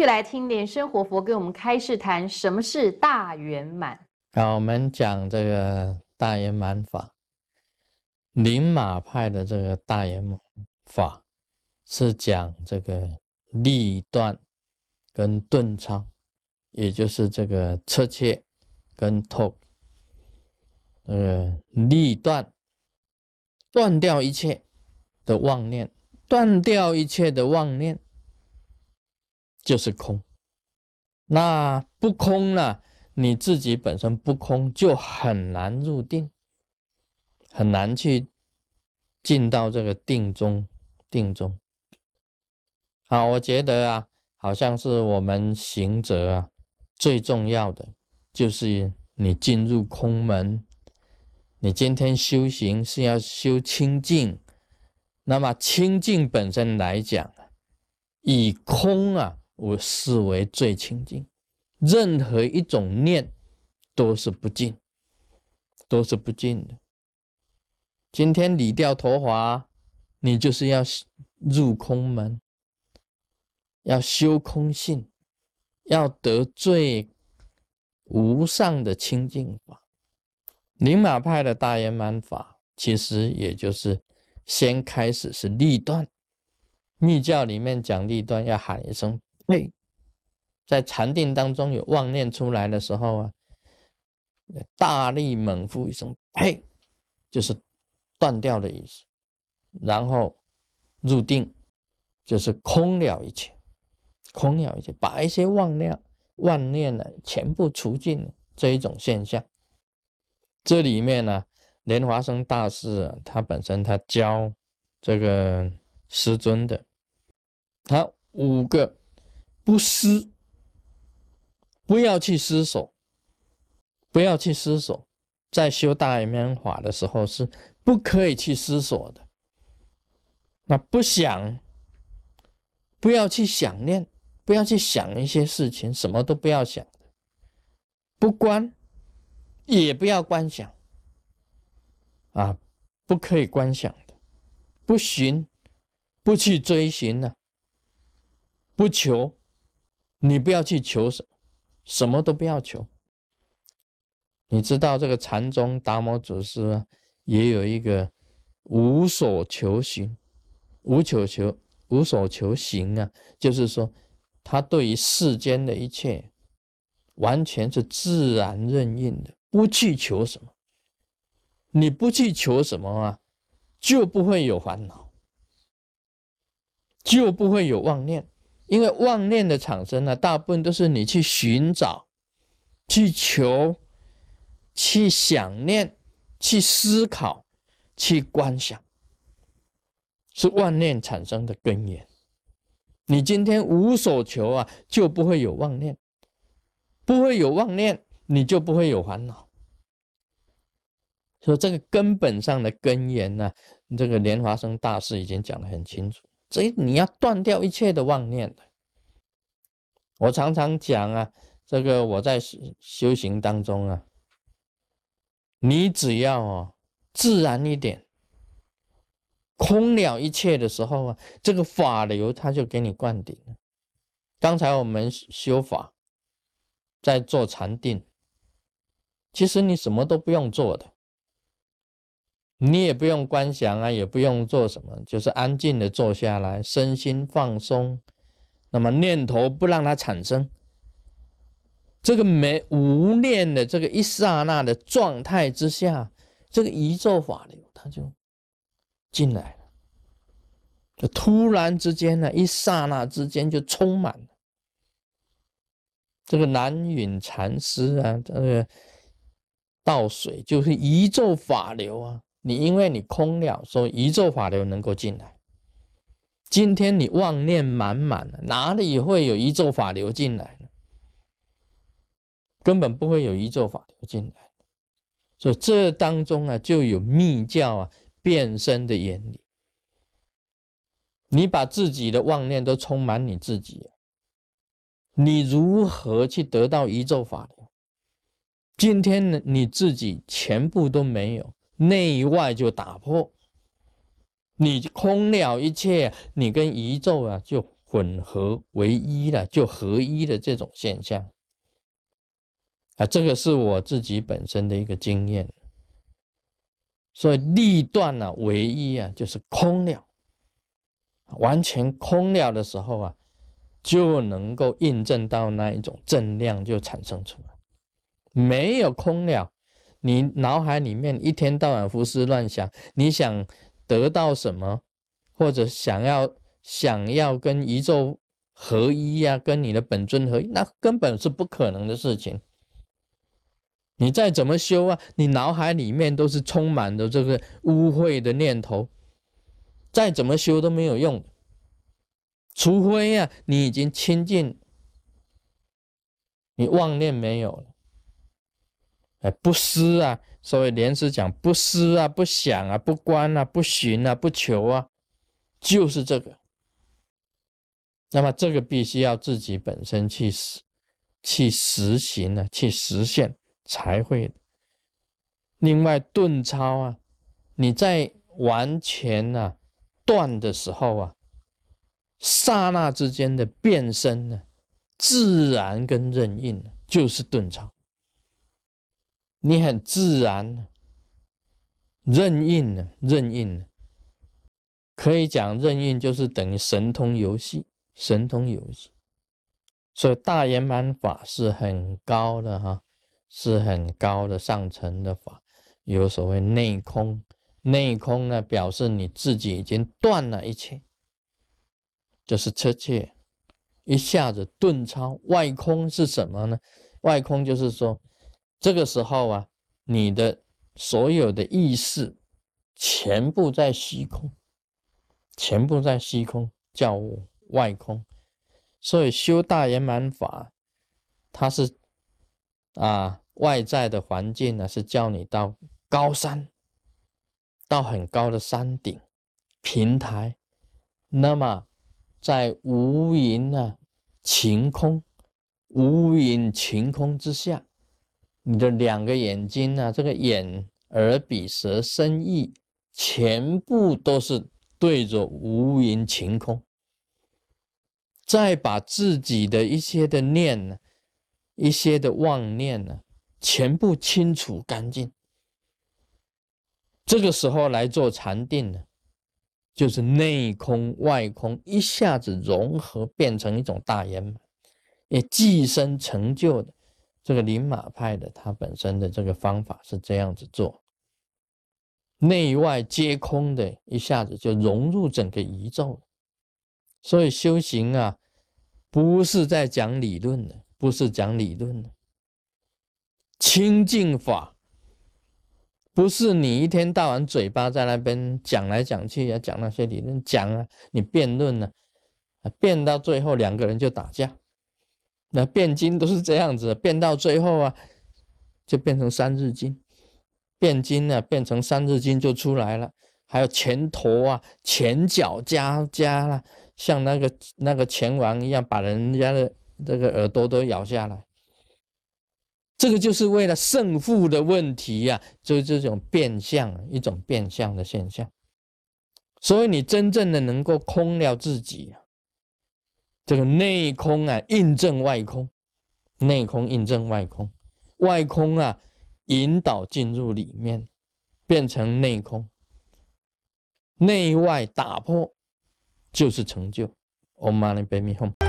续来听莲生活佛给我们开示，谈什么是大圆满。好，我们讲这个大圆满法，灵马派的这个大圆满法是讲这个立断跟顿仓，也就是这个侧切跟透。呃，立断，断掉一切的妄念，断掉一切的妄念，就是空。那不空了，你自己本身不空，就很难入定，很难去进到这个定中。定中。好，我觉得啊，好像是我们行者啊，最重要的就是你进入空门。你今天修行是要修清净，那么清净本身来讲以空啊，我视为最清净。任何一种念都是不净，都是不净的。今天理掉头华，你就是要入空门，要修空性，要得最无上的清净法。灵马派的大圆满法，其实也就是先开始是立断。密教里面讲立断，要喊一声“呸”。在禅定当中有妄念出来的时候啊，大力猛呼一声“呸”，就是断掉的意思。然后入定，就是空了一切，空了一切，把一些妄念、妄念呢全部除尽这一种现象。这里面呢，莲华生大师啊，他本身他教这个师尊的，他五个不思，不要去思索，不要去思索，在修大圆满法的时候是不可以去思索的。那不想，不要去想念，不要去想一些事情，什么都不要想的，不观。也不要观想啊，不可以观想的，不寻，不去追寻呢，不求，你不要去求什，什么都不要求。你知道这个禅宗达摩祖师，也有一个无所求行，无求求，无所求行啊，就是说他对于世间的一切，完全是自然任运的。不去求什么，你不去求什么啊，就不会有烦恼，就不会有妄念。因为妄念的产生呢，大部分都是你去寻找、去求、去想念、去思考、去观想，是妄念产生的根源。你今天无所求啊，就不会有妄念，不会有妄念。你就不会有烦恼。说这个根本上的根源呢，这个莲华生大师已经讲得很清楚。所以你要断掉一切的妄念。我常常讲啊，这个我在修行当中啊，你只要哦自然一点，空了一切的时候啊，这个法流它就给你灌顶了。刚才我们修法在做禅定。其实你什么都不用做的，你也不用观想啊，也不用做什么，就是安静的坐下来，身心放松，那么念头不让它产生，这个没无念的这个一刹那的状态之下，这个宇宙法流它就进来了，就突然之间呢，一刹那之间就充满了。这个南允禅师啊，这个。倒水就是宇宙法流啊！你因为你空了，所以宇宙法流能够进来。今天你妄念满满了，哪里会有宇宙法流进来呢？根本不会有宇宙法流进来。所以这当中啊，就有密教啊变身的原理。你把自己的妄念都充满你自己，你如何去得到宇宙法流？今天呢，你自己全部都没有，内外就打破，你空了一切，你跟宇宙啊就混合为一了，就合一的这种现象啊，这个是我自己本身的一个经验。所以立断呢唯一啊，就是空了，完全空了的时候啊，就能够印证到那一种正量就产生出来。没有空了，你脑海里面一天到晚胡思乱想，你想得到什么，或者想要想要跟宇宙合一呀，跟你的本尊合一，那根本是不可能的事情。你再怎么修啊，你脑海里面都是充满的这个污秽的念头，再怎么修都没有用。除非啊，你已经清净，你妄念没有了，哎，不思啊，所以莲师讲不思啊，不想啊，不观啊，不寻啊，不求啊，就是这个。那么这个必须要自己本身去实去实行啊，去实现。才会。另外，顿超啊，你在完全啊断的时候啊，刹那之间的变身呢，自然跟任运就是顿超。你很自然，任运呢，任运，可以讲任运就是等于神通游戏，神通游戏。所以大圆满法是很高的哈。是很高的上层的法，有所谓内空。内空呢，表示你自己已经断了一切，就是车切，一下子顿超。外空是什么呢？外空就是说，这个时候啊，你的所有的意识全部在虚空，全部在虚空，叫外空。所以修大圆满法，它是。啊，外在的环境呢，是叫你到高山，到很高的山顶平台，那么在无垠啊晴空、无垠晴空之下，你的两个眼睛呢，这个眼、耳、鼻、舌、身、意，全部都是对着无垠晴空，再把自己的一些的念呢。一些的妄念呢，全部清除干净。这个时候来做禅定呢，就是内空外空一下子融合，变成一种大圆满，也寄生成就的。这个灵马派的，它本身的这个方法是这样子做，内外皆空的，一下子就融入整个宇宙。所以修行啊，不是在讲理论的。不是讲理论的清净法，不是你一天到晚嘴巴在那边讲来讲去啊，讲那些理论讲啊，你辩论呢，辩到最后两个人就打架。那辩经都是这样子，辩到最后啊，就变成三日经，辩经呢变成三日经就出来了，还有前头啊、前脚加加了，像那个那个拳王一样，把人家的。这个耳朵都咬下来，这个就是为了胜负的问题呀，就是这种变相，一种变相的现象。所以你真正的能够空了自己，这个内空啊，印证外空，内空印证外空，外空啊，引导进入里面，变成内空，内外打破，就是成就。Om Mani Padme Hum。